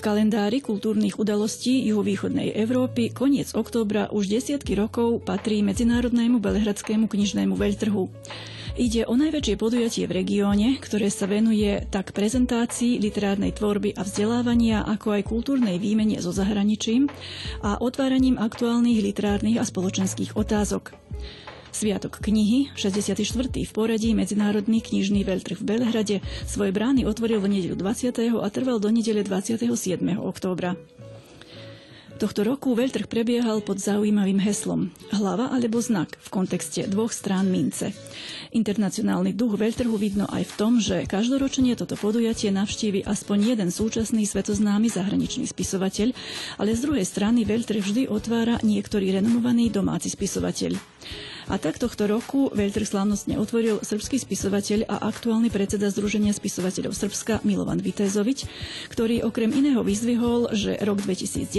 V kalendári kultúrnych udalostí juhovýchodnej Európy koniec októbra už desiatky rokov patrí Medzinárodnému belehradskému knižnému veľtrhu. Ide o najväčšie podujatie v regióne, ktoré sa venuje tak prezentácii literárnej tvorby a vzdelávania, ako aj kultúrnej výmene so zahraničím a otváraním aktuálnych literárnych a spoločenských otázok. Sviatok knihy, 64. v poradí Medzinárodný knižný veľtrh v Belehrade, svoje brány otvoril v nedeľu 20. a trval do nedele 27. októbra. Tohto roku veľtrh prebiehal pod zaujímavým heslom Hlava alebo znak v kontexte dvoch strán mince. Internacionálny duch veľtrhu vidno aj v tom, že každoročne toto podujatie navštívi aspoň jeden súčasný svetoznámy zahraničný spisovateľ, ale z druhej strany veľtrh vždy otvára niektorý renomovaný domáci spisovateľ. A tak tohto roku veľtrh slávnostne otvoril srbský spisovateľ a aktuálny predseda Združenia spisovateľov Srbska Milovan Vitezovič, ktorý okrem iného vyzdvihol, že rok 2019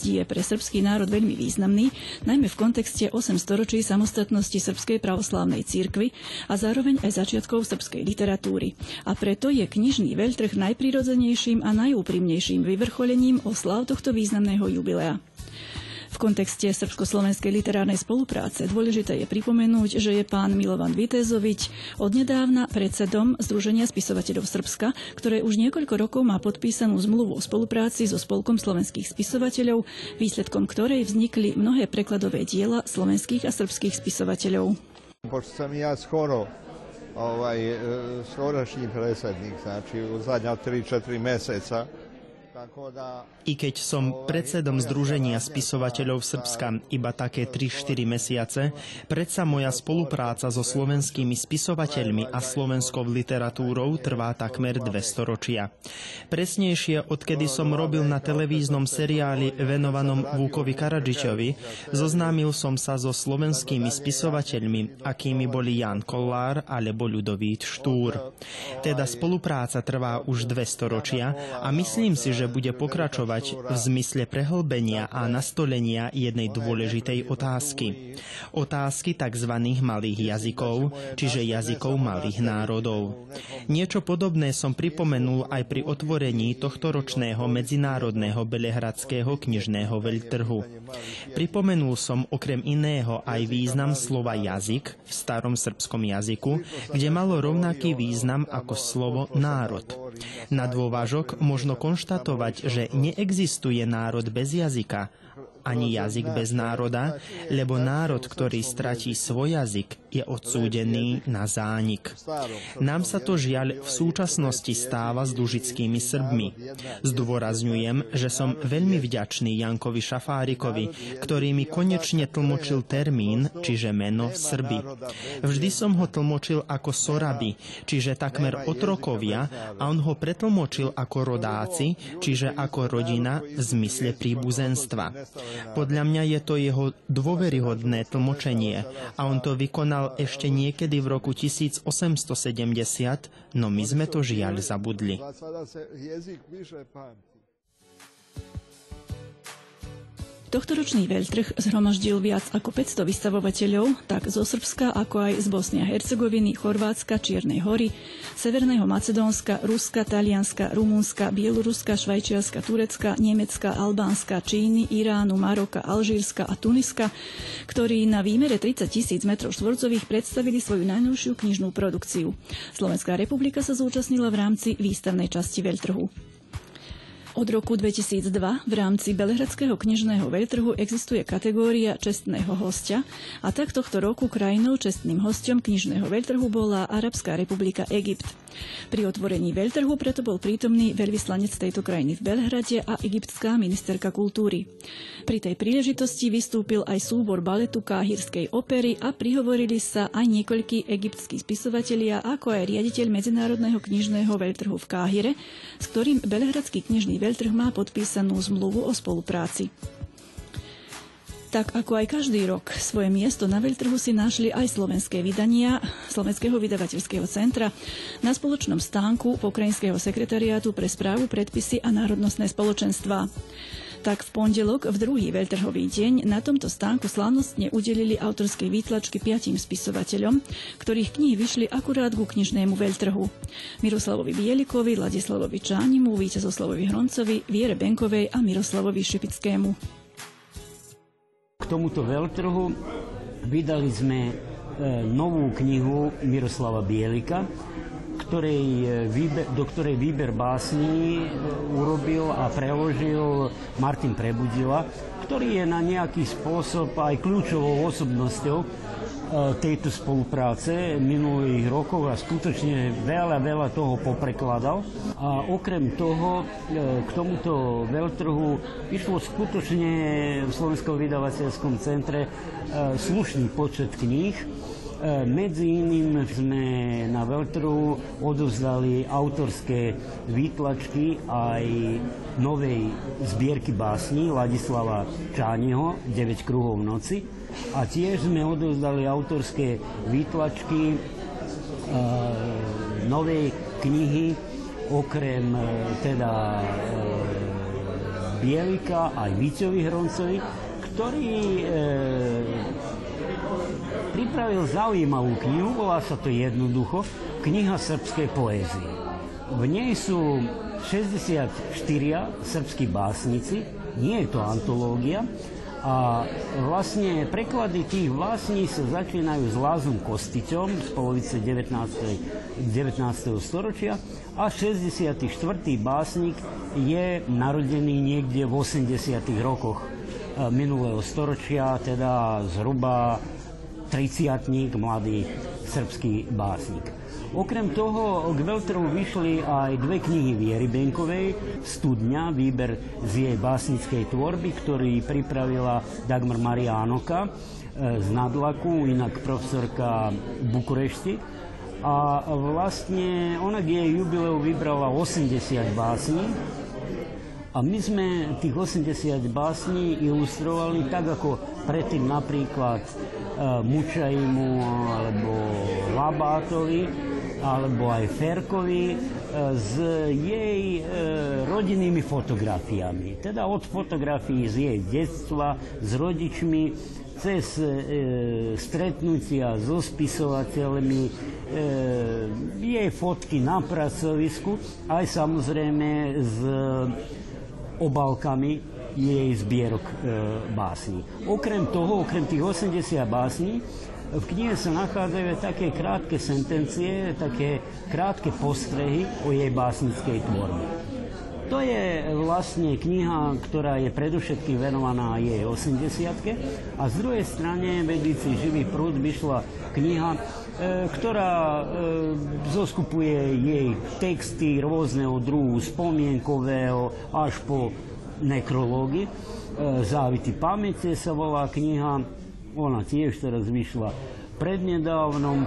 je pre srbský národ veľmi významný, najmä v kontexte 8 storočí samostatnosti Srbskej pravoslávnej církvy a zároveň aj začiatkov srbskej literatúry. A preto je knižný veľtrh najprirodzenejším a najúprimnejším vyvrcholením oslav tohto významného jubilea. V kontexte srbsko-slovenskej literárnej spolupráce dôležité je pripomenúť, že je pán Milovan Vitezovič odnedávna predsedom Združenia spisovateľov Srbska, ktoré už niekoľko rokov má podpísanú zmluvu o spolupráci so Spolkom slovenských spisovateľov, výsledkom ktorej vznikli mnohé prekladové diela slovenských a srbských spisovateľov. Pošto sam ja skoro ovaj, skorašnji predsjednik, znači u zadnja 3-4 meseca, i keď som predsedom Združenia spisovateľov Srbska iba také 3-4 mesiace, predsa moja spolupráca so slovenskými spisovateľmi a slovenskou literatúrou trvá takmer dve storočia. Presnejšie, odkedy som robil na televíznom seriáli venovanom Vúkovi Karadžičovi, zoznámil som sa so slovenskými spisovateľmi, akými boli Jan Kollár alebo Ľudovít Štúr. Teda spolupráca trvá už dve storočia a myslím si, že bude pokračovať v zmysle prehlbenia a nastolenia jednej dôležitej otázky. Otázky tzv. malých jazykov, čiže jazykov malých národov. Niečo podobné som pripomenul aj pri otvorení tohto ročného medzinárodného belehradského knižného veľtrhu. Pripomenul som okrem iného aj význam slova jazyk v starom srbskom jazyku, kde malo rovnaký význam ako slovo národ. Na dôvažok možno konštatovať, že neexistuje národ bez jazyka, ani jazyk bez národa, lebo národ, ktorý stratí svoj jazyk, je odsúdený na zánik. Nám sa to žiaľ v súčasnosti stáva s dužickými Srbmi. Zdôrazňujem, že som veľmi vďačný Jankovi Šafárikovi, ktorý mi konečne tlmočil termín, čiže meno Srby. Vždy som ho tlmočil ako Soraby, čiže takmer otrokovia a on ho pretlmočil ako rodáci, čiže ako rodina v zmysle príbuzenstva. Podľa mňa je to jeho dôveryhodné tlmočenie a on to vykonal ešte niekedy v roku 1870, no my sme to žiaľ zabudli. Tohtoročný veľtrh zhromaždil viac ako 500 vystavovateľov, tak zo Srbska, ako aj z Bosny a Hercegoviny, Chorvátska, Čiernej hory, Severného Macedónska, Ruska, Talianska, Rumunska, Bieloruska, Švajčiarska, Turecka, Nemecka, Albánska, Číny, Iránu, Maroka, Alžírska a Tuniska, ktorí na výmere 30 tisíc metrov štvorcových predstavili svoju najnovšiu knižnú produkciu. Slovenská republika sa zúčastnila v rámci výstavnej časti veľtrhu. Od roku 2002 v rámci Belehradského knižného veľtrhu existuje kategória čestného hostia a tak tohto roku krajinou čestným hostom knižného veľtrhu bola Arabská republika Egypt. Pri otvorení veľtrhu preto bol prítomný veľvyslanec tejto krajiny v Belhrade a egyptská ministerka kultúry. Pri tej príležitosti vystúpil aj súbor baletu Káhirskej opery a prihovorili sa aj niekoľkí egyptskí spisovatelia, ako aj riaditeľ Medzinárodného knižného veľtrhu v Káhire, s ktorým Belehradský knižný veľtrh má podpísanú zmluvu o spolupráci. Tak ako aj každý rok svoje miesto na veľtrhu si našli aj slovenské vydania Slovenského vydavateľského centra na spoločnom stánku Pokrajinského sekretariátu pre správu, predpisy a národnostné spoločenstva. Tak v pondelok, v druhý veľtrhový deň, na tomto stánku slávnostne udelili autorskej výtlačky piatim spisovateľom, ktorých knihy vyšli akurát ku knižnému veľtrhu. Miroslavovi Bielikovi, Ladislavovi Čánimu, Víťazoslavovi Hroncovi, Viere Benkovej a Miroslavovi Šipickému. K tomuto veľtrhu vydali sme e, novú knihu Miroslava Bielika, ktorej e, výber, do ktorej výber básní e, urobil a preložil Martin Prebudila, ktorý je na nejaký spôsob aj kľúčovou osobnosťou e, tejto spolupráce minulých rokov a skutočne veľa, veľa toho poprekladal. A okrem toho k tomuto veľtrhu išlo skutočne v Slovenskom vydavateľskom centre slušný počet kníh, medzi iným sme na Veltru odovzdali autorské výtlačky aj novej zbierky básní Ladislava Čániho 9 kruhov noci. A tiež sme odovzdali autorské výtlačky e, novej knihy okrem e, teda e, Bielika aj Víťovi Hroncovi, ktorý e, pripravil zaujímavú knihu, volá sa to jednoducho Kniha srbskej poézie. V nej sú 64 srbskí básnici, nie je to antológia, a vlastne preklady tých básní sa začínajú s Lázom Kostiťom z polovice 19. 19. storočia a 64. básnik je narodený niekde v 80. rokoch e, minulého storočia, teda zhruba triciatník, mladý srbský básnik. Okrem toho k Veltru vyšli aj dve knihy Viery Benkovej, Studňa, výber z jej básnickej tvorby, ktorý pripravila Dagmar Maria Anoka e, z Nadlaku, inak profesorka Bukurešti. A vlastne ona k jej jubileu vybrala 80 básní, a my sme tých 80 básní ilustrovali tak, ako predtým napríklad e, Mučajmu alebo Labátovi alebo aj Ferkovi e, s jej e, rodinnými fotografiami. Teda od fotografií z jej detstva, s rodičmi, cez e, stretnutia so spisovateľmi, e, jej fotky na pracovisku, aj samozrejme z obálkami jej zbierok e, básní. Okrem toho, okrem tých 80 básní, v knihe sa nachádzajú také krátke sentencie, také krátke postrehy o jej básnickej tvorbe. To je vlastne kniha, ktorá je predovšetkým venovaná jej 80 a z druhej strane vedíci živý prúd vyšla kniha, ktorá e, zoskupuje jej texty rôzneho druhu, spomienkového až po nekrológy. E, Závity pamäte sa volá kniha, ona tiež teraz vyšla prednedávnom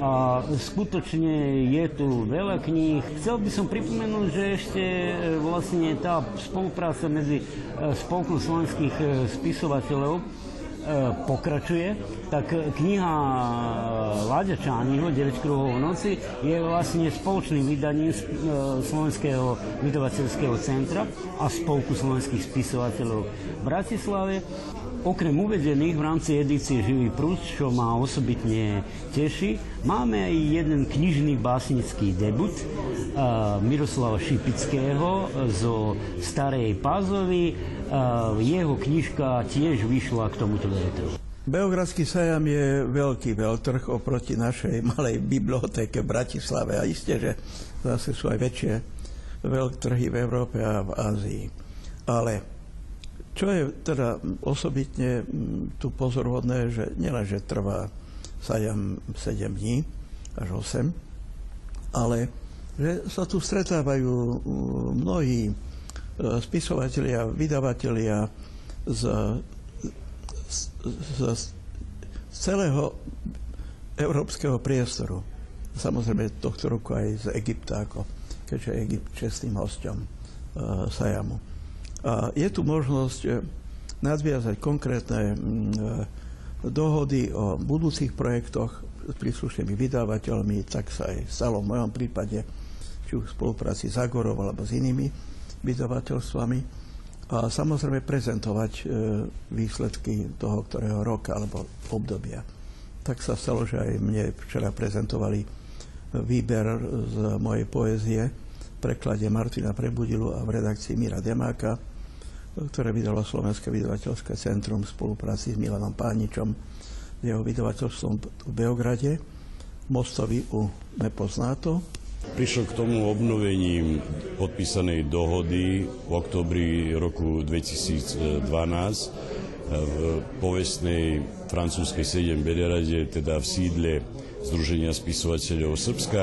a skutočne je tu veľa kníh. Chcel by som pripomenúť, že ešte e, vlastne tá spolupráca medzi e, Spolkom slovenských e, spisovateľov pokračuje, tak kniha Láďa Čániho 9 kruhov noci je vlastne spoločným vydaním Slovenského vydavateľského centra a Spolku slovenských spisovateľov v Bratislave. Okrem uvedených v rámci edície Živý prúd, čo ma osobitne teší, máme aj jeden knižný básnický debut uh, Miroslava Šipického zo Starej Pázovy. Uh, jeho knižka tiež vyšla k tomuto veľtrhu. Beogradský sajam je veľký veľtrh oproti našej malej bibliotéke v Bratislave a isté, že zase sú aj väčšie veľtrhy v Európe a v Ázii. Ale čo je teda osobitne tu pozorhodné, že nielenže trvá sajam 7 dní až 8, ale že sa tu stretávajú mnohí e, spisovatelia, vydavatelia z, z, z, z celého európskeho priestoru. Samozrejme tohto roku aj z Egypta, ako, keďže Egypt čestným hostom uh, Sajamu. Je tu možnosť eh, nadviazať konkrétne mm, eh, dohody o budúcich projektoch s príslušnými vydávateľmi, tak sa aj stalo v mojom prípade, či už v spolupráci s Agorov alebo s inými vydavateľstvami. a samozrejme prezentovať e, výsledky toho, ktorého roka alebo obdobia. Tak sa stalo, že aj mne včera prezentovali výber z mojej poézie v preklade Martina Prebudilu a v redakcii Mira Demáka, ktoré vydalo Slovenské vydavateľské centrum v spolupráci s Milanom Páničom, jeho vydavateľstvom v Beograde, Mostovi u Nepoznáto, Prišlo k tomu obnovením podpísanej dohody v oktobri roku 2012 v povestnej francúzskej 7 Bederade, teda v sídle Združenia spisovateľov Srbska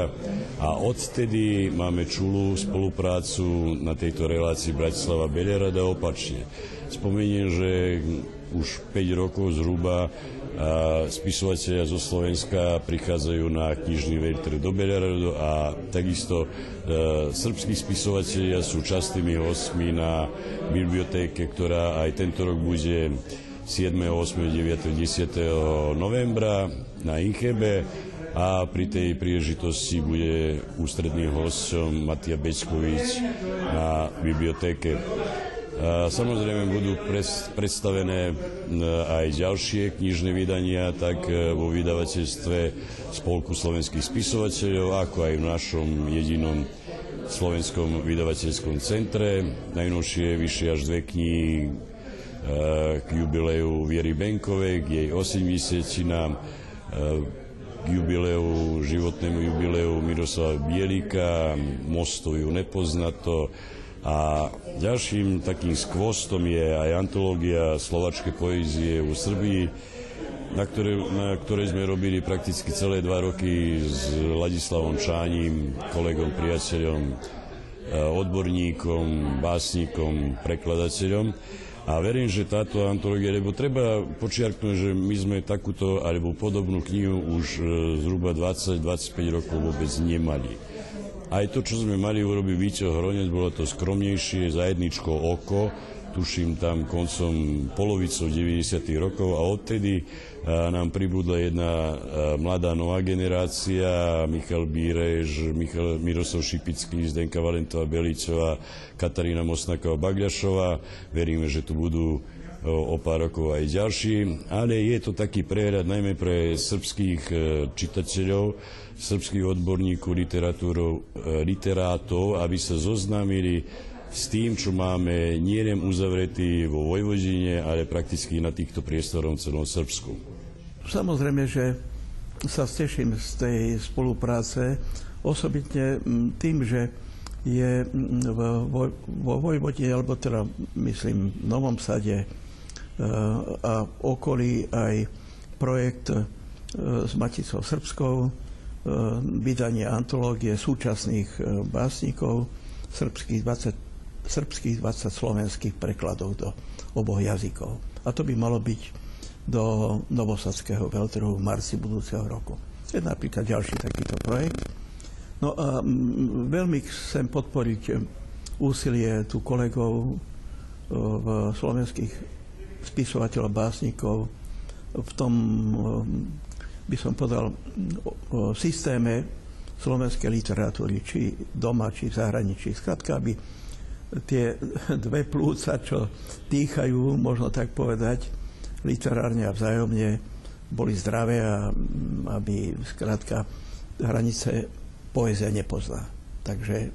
a odtedy máme čulú spoluprácu na tejto relácii Bratislava Bederada opačne. Spomeniem, že už 5 rokov zhruba a zo Slovenska prichádzajú na knižný vejtr do Belerodu a takisto e, srbskí spisovatelia sú častými hostmi na bibliotéke, ktorá aj tento rok bude 7., 8., 9., 10. novembra na Inchebe a pri tej príležitosti bude ústredným hostom Matia Bečkovič na bibliotéke. Samozrejme budú predstavené aj ďalšie knižné vydania, tak e, vo vydavateľstve Spolku slovenských spisovateľov, ako aj v našom jedinom slovenskom vydavateľskom centre. Najnovšie vyšli až dve knihy e, k jubileu Viery Benkovej, k jej 80 e, k jubileu, životnému jubileu Miroslava Bielika, Mostovi nepoznato, a ďalším takým skvostom je aj antológia slovačkej poézie v Srbii, na, ktoré, na ktorej sme robili prakticky celé dva roky s Ladislavom Čánim, kolegom, priateľom, e, odborníkom, básnikom, prekladateľom. A verím, že táto antológia, lebo treba počiarknúť, že my sme takúto alebo podobnú knihu už e, zhruba 20-25 rokov vôbec nemali. Aj to, čo sme mali urobiť Víťo Hronec, bolo to skromnejšie, za jedničko oko, tuším tam koncom polovicou 90. rokov a odtedy nám pribudla jedna mladá nová generácia, Michal Bírež, Michal, Miroslav Šipický, Zdenka Valentová Belicová, Katarína Mosnaková Bagľašová. Veríme, že tu budú o pár rokov aj ďalší, ale je to taký prehľad najmä pre srbských e, čitateľov, srbských odborníkov, e, literátov, aby sa zoznámili s tým, čo máme nielen uzavretý vo Vojvodine, ale prakticky na týchto priestoroch v celom Srbsku. Samozrejme, že sa steším z tej spolupráce, osobitne tým, že je vo, vo Vojvodine, alebo teda myslím v Novom Sade a okolí aj projekt s Maticou Srbskou, E, vydanie antológie súčasných e, básnikov, srbských 20, srbských 20 slovenských prekladov do oboch jazykov. A to by malo byť do Novosadského veľtrhu v marci budúceho roku. Je napríklad ďalší takýto projekt. No a veľmi chcem podporiť úsilie tu kolegov e, v slovenských spisovateľov, básnikov v tom by som povedal, o systéme slovenskej literatúry, či doma, či v zahraničí. Skrátka, aby tie dve plúca, čo dýchajú, možno tak povedať, literárne a vzájomne boli zdravé a aby skrátka hranice poézia nepozná. Takže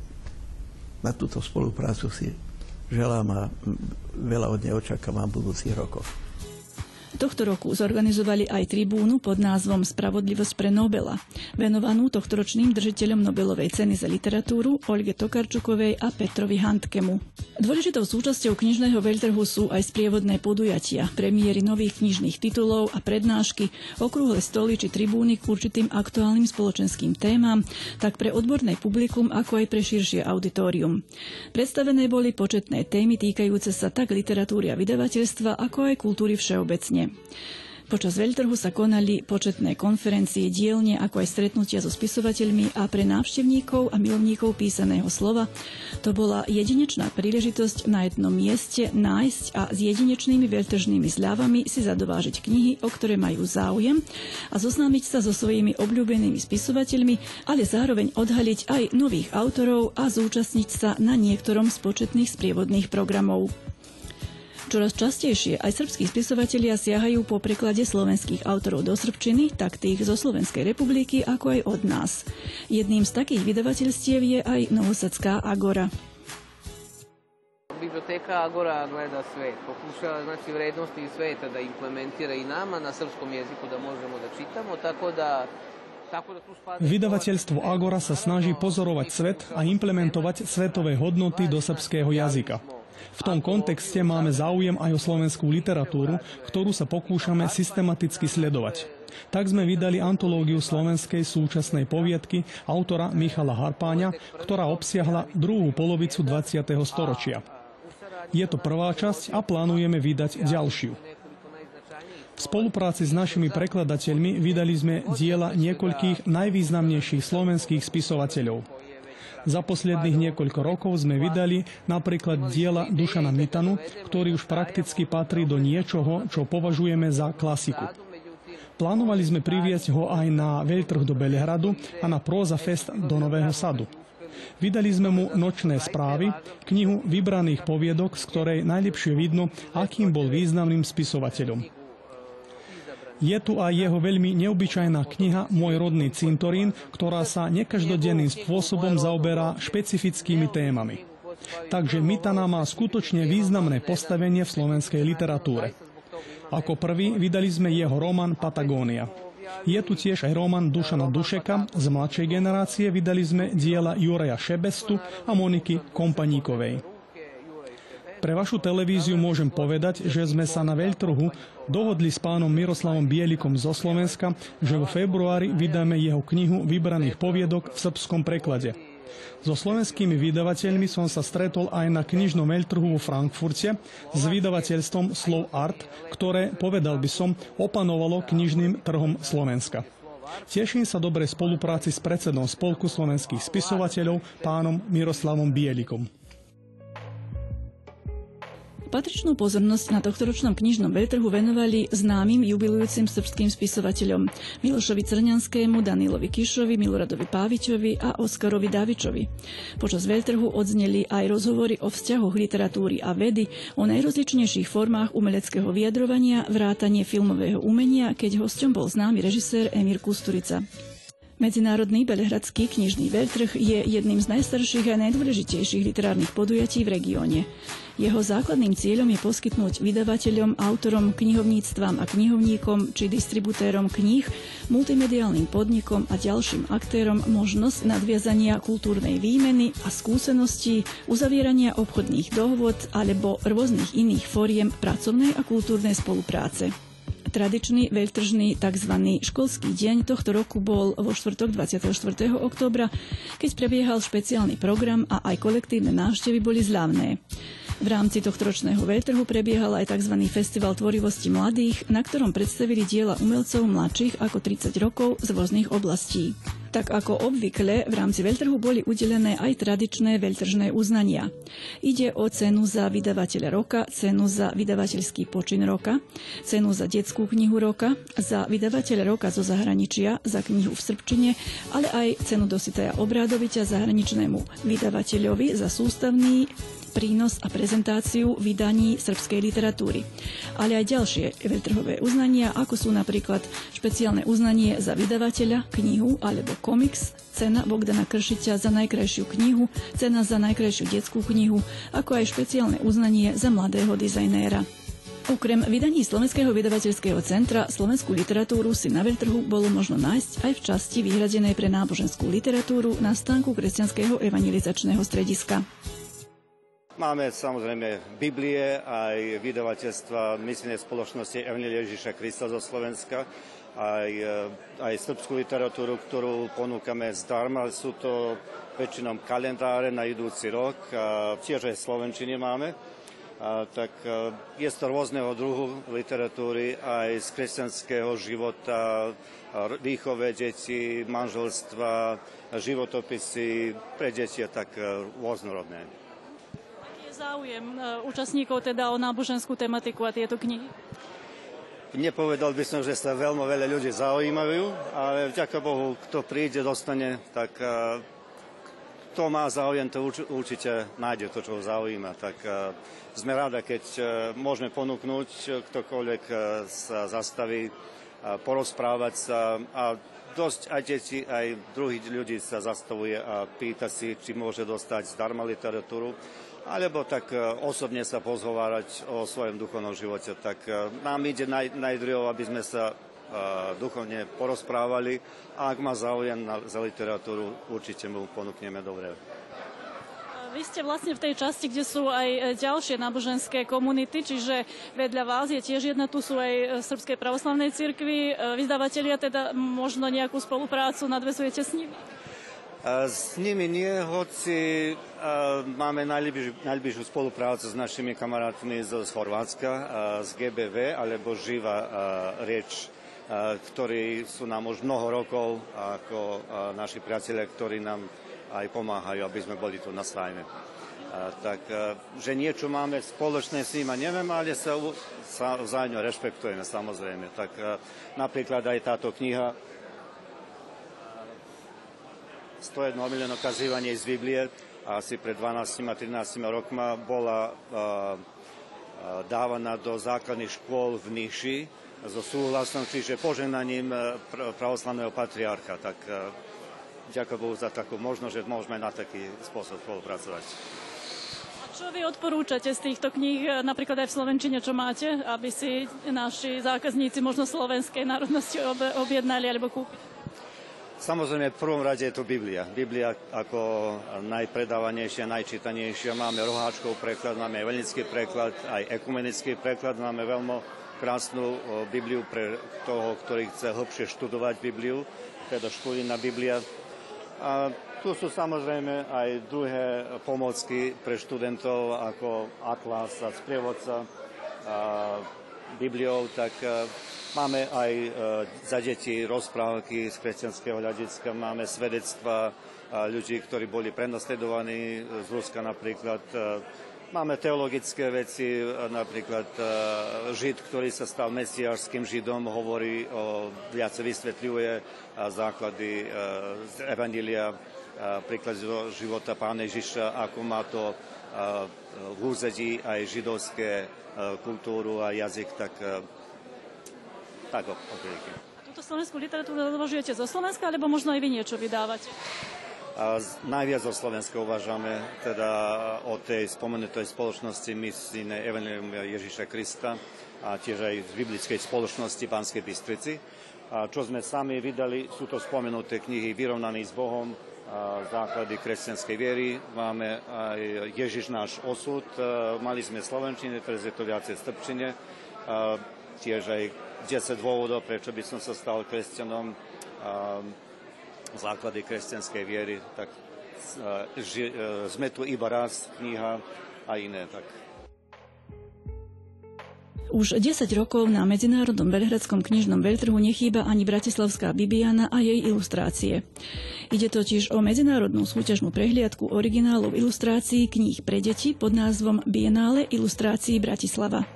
na túto spoluprácu si želám a veľa od nej očakávam v budúcich rokoch. Tohto roku zorganizovali aj tribúnu pod názvom Spravodlivosť pre Nobela, venovanú tohtoročným držiteľom Nobelovej ceny za literatúru Olge Tokarčukovej a Petrovi Handkemu. Dôležitou súčasťou knižného veľtrhu sú aj sprievodné podujatia, premiéry nových knižných titulov a prednášky, okrúhle stoly či tribúny k určitým aktuálnym spoločenským témam, tak pre odborné publikum, ako aj pre širšie auditorium. Predstavené boli početné témy týkajúce sa tak literatúry a vydavateľstva, ako aj kultúry všeobecne. Počas veľtrhu sa konali početné konferencie dielne, ako aj stretnutia so spisovateľmi a pre návštevníkov a milovníkov písaného slova to bola jedinečná príležitosť na jednom mieste nájsť a s jedinečnými veľtržnými zľavami si zadovážiť knihy, o ktoré majú záujem a zoznámiť sa so svojimi obľúbenými spisovateľmi, ale zároveň odhaliť aj nových autorov a zúčastniť sa na niektorom z početných sprievodných programov. Čoraz častejšie aj srbskí spisovatelia siahajú po preklade slovenských autorov do srbčiny, tak tých zo Slovenskej republiky, ako aj od nás. Jedným z takých vydavateľstiev je aj Novosadská Agora. Biblioteka Agora gleda svet, pokušava znači vrednosti sveta da implementira i nama na srpskom jeziku da možemo da čitamo, tako da Vydavateľstvo Agora sa snaží pozorovať svet a implementovať svetové hodnoty do srbského jazyka. V tom kontexte máme záujem aj o slovenskú literatúru, ktorú sa pokúšame systematicky sledovať. Tak sme vydali antológiu slovenskej súčasnej poviedky autora Michala Harpáňa, ktorá obsiahla druhú polovicu 20. storočia. Je to prvá časť a plánujeme vydať ďalšiu. V spolupráci s našimi prekladateľmi vydali sme diela niekoľkých najvýznamnejších slovenských spisovateľov. Za posledných niekoľko rokov sme vydali napríklad diela Dušana Mitanu, ktorý už prakticky patrí do niečoho, čo považujeme za klasiku. Plánovali sme priviesť ho aj na veľtrh do Belehradu a na Próza Fest do Nového Sadu. Vydali sme mu Nočné správy, knihu vybraných poviedok, z ktorej najlepšie vidno, akým bol významným spisovateľom. Je tu aj jeho veľmi neobyčajná kniha Môj rodný cintorín, ktorá sa nekaždodenným spôsobom zaoberá špecifickými témami. Takže Mitana má skutočne významné postavenie v slovenskej literatúre. Ako prvý vydali sme jeho román Patagónia. Je tu tiež aj román Dušana Dušeka, z mladšej generácie vydali sme diela Juraja Šebestu a Moniky Kompaníkovej. Pre vašu televíziu môžem povedať, že sme sa na veľtrhu dohodli s pánom Miroslavom Bielikom zo Slovenska, že vo februári vydáme jeho knihu vybraných poviedok v srbskom preklade. So slovenskými vydavateľmi som sa stretol aj na knižnom veľtrhu vo Frankfurte s vydavateľstvom Slov Art, ktoré, povedal by som, opanovalo knižným trhom Slovenska. Teším sa dobrej spolupráci s predsedom Spolku slovenských spisovateľov, pánom Miroslavom Bielikom. Patričnú pozornosť na tohtoročnom knižnom veľtrhu venovali známym jubilujúcim srbským spisovateľom Milošovi Crňanskému, Danilovi Kišovi, Miloradovi Pávičovi a Oskarovi Davičovi. Počas veľtrhu odzneli aj rozhovory o vzťahoch literatúry a vedy, o najrozličnejších formách umeleckého vyjadrovania, vrátanie filmového umenia, keď hosťom bol známy režisér Emír Kusturica. Medzinárodný belehradský knižný veľtrh je jedným z najstarších a najdôležitejších literárnych podujatí v regióne. Jeho základným cieľom je poskytnúť vydavateľom, autorom, knihovníctvam a knihovníkom či distribútérom kníh, multimediálnym podnikom a ďalším aktérom možnosť nadviazania kultúrnej výmeny a skúseností, uzavierania obchodných dohôd alebo rôznych iných fóriem pracovnej a kultúrnej spolupráce. Tradičný veľtržný tzv. školský deň tohto roku bol vo štvrtok 24. októbra, keď prebiehal špeciálny program a aj kolektívne návštevy boli zľavné. V rámci tohto ročného veľtrhu prebiehal aj tzv. Festival tvorivosti mladých, na ktorom predstavili diela umelcov mladších ako 30 rokov z rôznych oblastí. Tak ako obvykle, v rámci veľtrhu boli udelené aj tradičné veľtržné uznania. Ide o cenu za vydavateľa roka, cenu za vydavateľský počin roka, cenu za detskú knihu roka, za vydavateľa roka zo zahraničia, za knihu v Srbčine, ale aj cenu Dositaja Obrádoviťa zahraničnému vydavateľovi za sústavný prínos a prezentáciu vydaní srbskej literatúry. Ale aj ďalšie veľtrhové uznania, ako sú napríklad špeciálne uznanie za vydavateľa, knihu alebo komiks, cena Bogdana Kršiťa za najkrajšiu knihu, cena za najkrajšiu detskú knihu, ako aj špeciálne uznanie za mladého dizajnéra. Okrem vydaní Slovenského vydavateľského centra slovenskú literatúru si na veľtrhu bolo možno nájsť aj v časti vyhradenej pre náboženskú literatúru na stánku kresťanského evangelizačného strediska. Máme samozrejme Biblie, aj vydavateľstva myslenej spoločnosti Evangelia Ježiša Krista zo Slovenska, aj, e, aj srbskú literatúru, ktorú ponúkame zdarma. Sú to väčšinou kalendáre na idúci rok, a tiež aj Slovenčine máme. A, tak a, e, je to rôzneho druhu literatúry aj z kresťanského života, výchove detí, manželstva, životopisy pre deti tak e, rôznorodné záujem e, účastníkov teda o náboženskú tematiku a tieto knihy? Nepovedal by som, že sa veľmi veľa ľudí zaujímajú, ale vďaka Bohu, kto príde, dostane, tak e, kto má záujem, to určite nájde to, čo ho zaujíma. Tak sme rada, keď môžeme ponúknuť, ktokoľvek sa zastaví, porozprávať sa a dosť aj deti, aj druhých ľudí sa zastavuje a pýta si, či môže dostať zdarma literatúru alebo tak osobne sa pozhovárať o svojom duchovnom živote. Tak nám ide naj, najdrieho, aby sme sa duchovne porozprávali a ak má záujem na, za literatúru, určite mu ponúkneme dobre. Vy ste vlastne v tej časti, kde sú aj e, ďalšie náboženské komunity, čiže vedľa vás je tiež jedna, tu sú aj e, Srbskej pravoslavnej cirkvi. E, vydavatelia teda možno nejakú spoluprácu nadvezujete s nimi? S nimi nie, hoci máme najbližšiu, najbližšiu spoluprácu s našimi kamarátmi z, z Chorvátska, z GBV, alebo Živa Rieč ktorí sú nám už mnoho rokov ako naši priatelia, ktorí nám aj pomáhajú, aby sme boli tu na svajme. Tak, že niečo máme spoločné s nimi, neviem, ale sa, sa vzájomne rešpektujeme, samozrejme. Tak napríklad aj táto kniha 101 miliónov kazívanie z Biblie asi pred 12 a 13 rokma bola dávaná do základných škôl v Niši, so súhlasom, čiže poženaním e, pravoslavného patriarcha. Tak e, ďakujem Bohu za takú možnosť, že môžeme na taký spôsob spolupracovať. A čo vy odporúčate z týchto kníh, e, napríklad aj v Slovenčine, čo máte, aby si naši zákazníci možno slovenskej národnosti objednali alebo kúpili? Samozrejme, v prvom rade je to Biblia. Biblia ako najpredávanejšia, najčítanejšia. Máme roháčkov preklad, máme evanický preklad, aj ekumenický preklad. Máme veľmi krásnu Bibliu pre toho, ktorý chce hlbšie študovať Bibliu, teda študijná Biblia. A tu sú samozrejme aj druhé pomocky pre študentov ako Atlas a sprievodca a Bibliou, tak e, máme aj e, za deti rozprávky z kresťanského hľadiska, máme svedectva ľudí, ktorí boli prenasledovaní z Ruska napríklad, e, Máme teologické veci, napríklad e, Žid, ktorý sa stal mesiářským Židom, hovorí o, viac vysvetľuje základy e, z Evangelia, príklad života Pána Ježiša, ako má to v úzadí aj židovské kultúru a jazyk, tak tak okrýky. Túto slovenskú literatúru odložujete zo Slovenska, alebo možno aj vy niečo vydávate? A najviac o Slovensku uvažame teda o tej spomenutej spoločnosti misijnej Evangelium Ježiša Krista a tiež aj z biblickej spoločnosti Pánskej Bystrici. A čo sme sami vydali, sú to spomenuté knihy Vyrovnaný s Bohom, základy kresťanskej viery. Máme aj Ježiš náš osud. Mali sme Slovenčine, teraz je to viacej Strpčine. A tiež aj 10 dôvodov, prečo by som sa stal kresťanom. A základy kresťanskej viery, tak sme tu iba raz, kniha a iné. Tak. Už 10 rokov na Medzinárodnom Belehradskom knižnom veľtrhu nechýba ani Bratislavská Bibiana a jej ilustrácie. Ide totiž o medzinárodnú súťažnú prehliadku originálov ilustrácií kníh pre deti pod názvom Bienále ilustrácií Bratislava.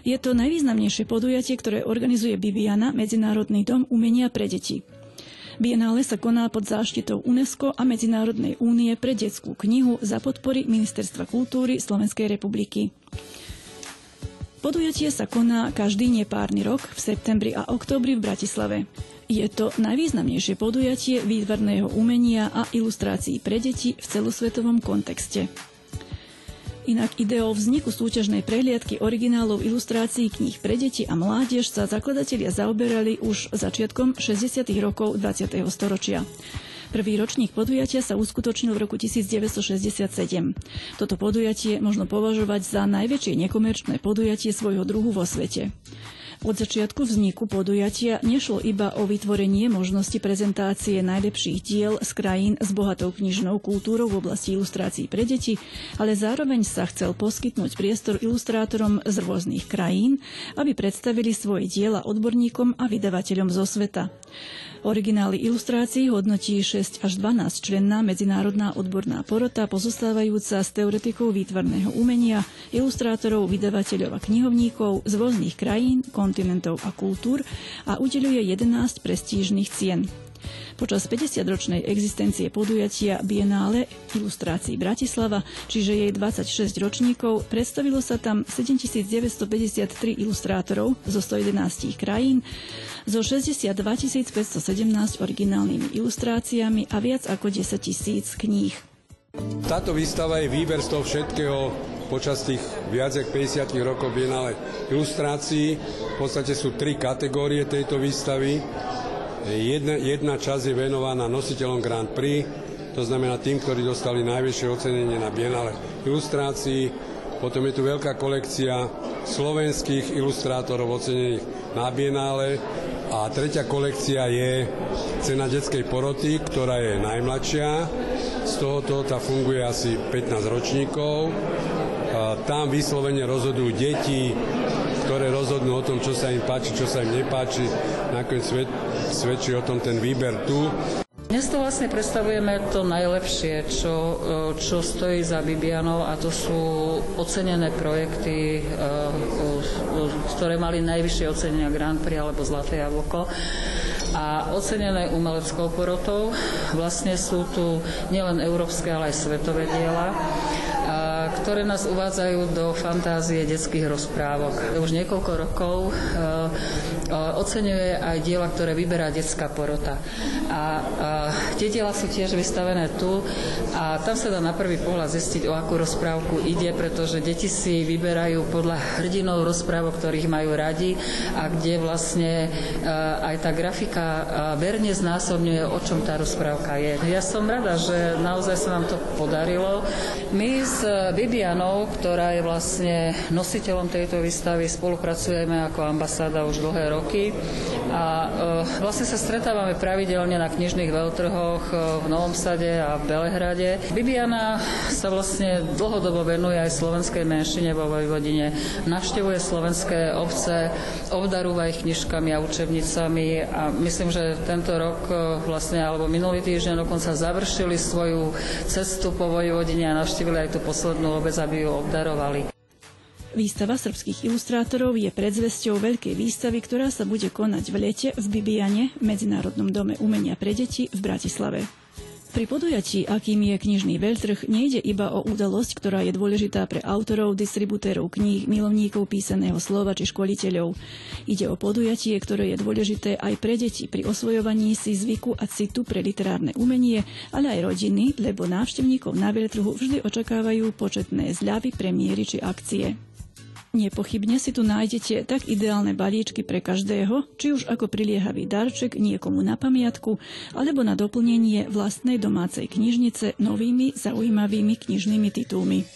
Je to najvýznamnejšie podujatie, ktoré organizuje Bibiana, Medzinárodný dom umenia pre deti. Bienále sa koná pod záštitou UNESCO a Medzinárodnej únie pre detskú knihu za podpory Ministerstva kultúry Slovenskej republiky. Podujatie sa koná každý nepárny rok v septembri a oktobri v Bratislave. Je to najvýznamnejšie podujatie výtvarného umenia a ilustrácií pre deti v celosvetovom kontexte. Inak ideou vzniku súťažnej prehliadky originálov ilustrácií kníh pre deti a mládež sa zakladatelia zaoberali už začiatkom 60. rokov 20. storočia. Prvý ročník podujatia sa uskutočnil v roku 1967. Toto podujatie možno považovať za najväčšie nekomerčné podujatie svojho druhu vo svete. Od začiatku vzniku podujatia nešlo iba o vytvorenie možnosti prezentácie najlepších diel z krajín s bohatou knižnou kultúrou v oblasti ilustrácií pre deti, ale zároveň sa chcel poskytnúť priestor ilustrátorom z rôznych krajín, aby predstavili svoje diela odborníkom a vydavateľom zo sveta. Originály ilustrácií hodnotí 6 až 12 členná medzinárodná odborná porota pozostávajúca z teoretikov výtvarného umenia, ilustrátorov, vydavateľov a knihovníkov z rôznych krajín, kontinentov a kultúr a udeľuje 11 prestížnych cien. Počas 50-ročnej existencie podujatia Bienále ilustrácií Bratislava, čiže jej 26 ročníkov, predstavilo sa tam 7953 ilustrátorov zo 111 krajín, so 62 517 originálnymi ilustráciami a viac ako 10 tisíc kníh. Táto výstava je výber z toho všetkého počas tých viac ako 50 rokov Bienale ilustrácií. V podstate sú tri kategórie tejto výstavy. Jedna, jedna časť je venovaná nositeľom Grand Prix, to znamená tým, ktorí dostali najvyššie ocenenie na Bienale ilustrácií. Potom je tu veľká kolekcia slovenských ilustrátorov ocenených na Bienále. A tretia kolekcia je cena detskej poroty, ktorá je najmladšia. Z tohoto tá funguje asi 15 ročníkov. Tam vyslovene rozhodujú deti, ktoré rozhodnú o tom, čo sa im páči, čo sa im nepáči. Nakoniec svet, svedčí o tom ten výber tu. Dnes to vlastne predstavujeme to najlepšie, čo, e, čo stojí za Bibianou a to sú ocenené projekty, e, ktoré mali najvyššie ocenenia Grand Prix alebo Zlaté jablko a ocenené umeleckou porotou. Vlastne sú tu nielen európske, ale aj svetové diela ktoré nás uvádzajú do fantázie detských rozprávok. Už niekoľko rokov e, e, oceňuje aj diela, ktoré vyberá detská porota. A, tie diela sú tiež vystavené tu a tam sa dá na prvý pohľad zistiť, o akú rozprávku ide, pretože deti si vyberajú podľa hrdinov rozprávok, ktorých majú radi a kde vlastne e, aj tá grafika verne znásobňuje, o čom tá rozprávka je. Ja som rada, že naozaj sa nám to podarilo. My s Bibianou, ktorá je vlastne nositeľom tejto výstavy, spolupracujeme ako ambasáda už dlhé roky a e, vlastne sa stretávame pravidelne na knižných veľtrhoch e, v Novom Sade a v Belehrade. Bibiana sa vlastne dlhodobo venuje aj slovenskej menšine vo Vojvodine. Navštevuje slovenské obce, obdarúva ich knižkami a učebnicami a myslím, že tento rok e, vlastne, alebo minulý týždeň dokonca završili svoju cestu po Vojvodine a navštívili aj tú poslednú obec, aby ju obdarovali. Výstava srbských ilustrátorov je predzvesťou veľkej výstavy, ktorá sa bude konať v lete v Bibiane, Medzinárodnom dome umenia pre deti v Bratislave. Pri podujatí, akým je knižný veľtrh, nejde iba o udalosť, ktorá je dôležitá pre autorov, distributérov kníh, milovníkov písaného slova či školiteľov. Ide o podujatie, ktoré je dôležité aj pre deti pri osvojovaní si zvyku a citu pre literárne umenie, ale aj rodiny, lebo návštevníkov na veľtrhu vždy očakávajú početné zľavy, premiéry či akcie. Nepochybne si tu nájdete tak ideálne balíčky pre každého, či už ako priliehavý darček niekomu na pamiatku, alebo na doplnenie vlastnej domácej knižnice novými zaujímavými knižnými titulmi.